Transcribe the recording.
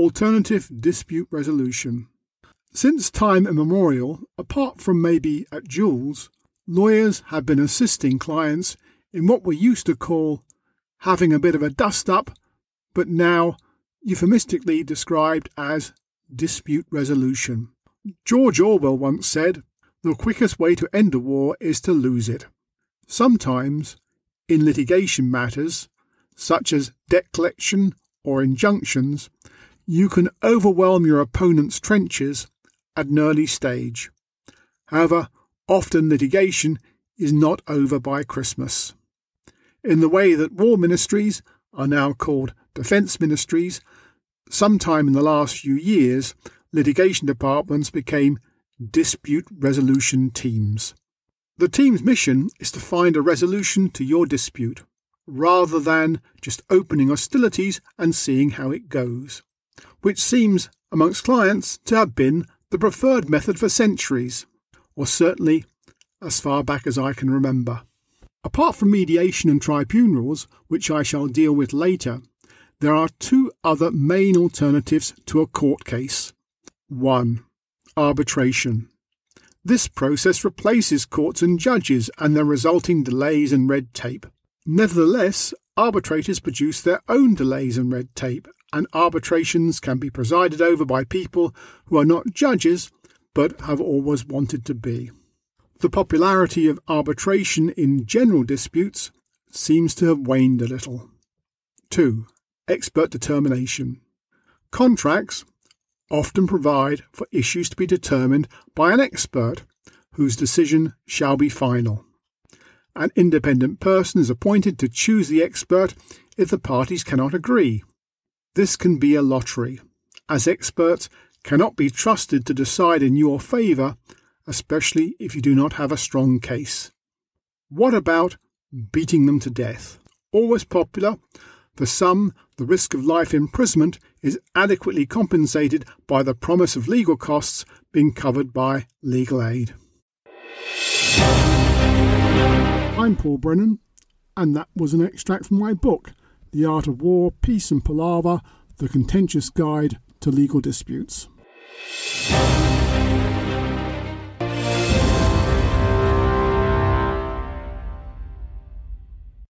Alternative dispute resolution. Since time immemorial, apart from maybe at Joules, lawyers have been assisting clients in what we used to call having a bit of a dust up, but now euphemistically described as dispute resolution. George Orwell once said, The quickest way to end a war is to lose it. Sometimes, in litigation matters, such as debt collection or injunctions, you can overwhelm your opponent's trenches at an early stage. However, often litigation is not over by Christmas. In the way that war ministries are now called defence ministries, sometime in the last few years, litigation departments became dispute resolution teams. The team's mission is to find a resolution to your dispute, rather than just opening hostilities and seeing how it goes which seems, amongst clients, to have been the preferred method for centuries, or certainly as far back as I can remember. Apart from mediation and tribunals, which I shall deal with later, there are two other main alternatives to a court case. 1. Arbitration. This process replaces courts and judges and the resulting delays and red tape. Nevertheless, arbitrators produce their own delays and red tape, and arbitrations can be presided over by people who are not judges but have always wanted to be. The popularity of arbitration in general disputes seems to have waned a little. 2. Expert determination. Contracts often provide for issues to be determined by an expert whose decision shall be final. An independent person is appointed to choose the expert if the parties cannot agree. This can be a lottery, as experts cannot be trusted to decide in your favour, especially if you do not have a strong case. What about beating them to death? Always popular. For some, the risk of life imprisonment is adequately compensated by the promise of legal costs being covered by legal aid. I'm Paul Brennan, and that was an extract from my book, the Art of War, Peace and Palaver, The Contentious Guide to Legal Disputes.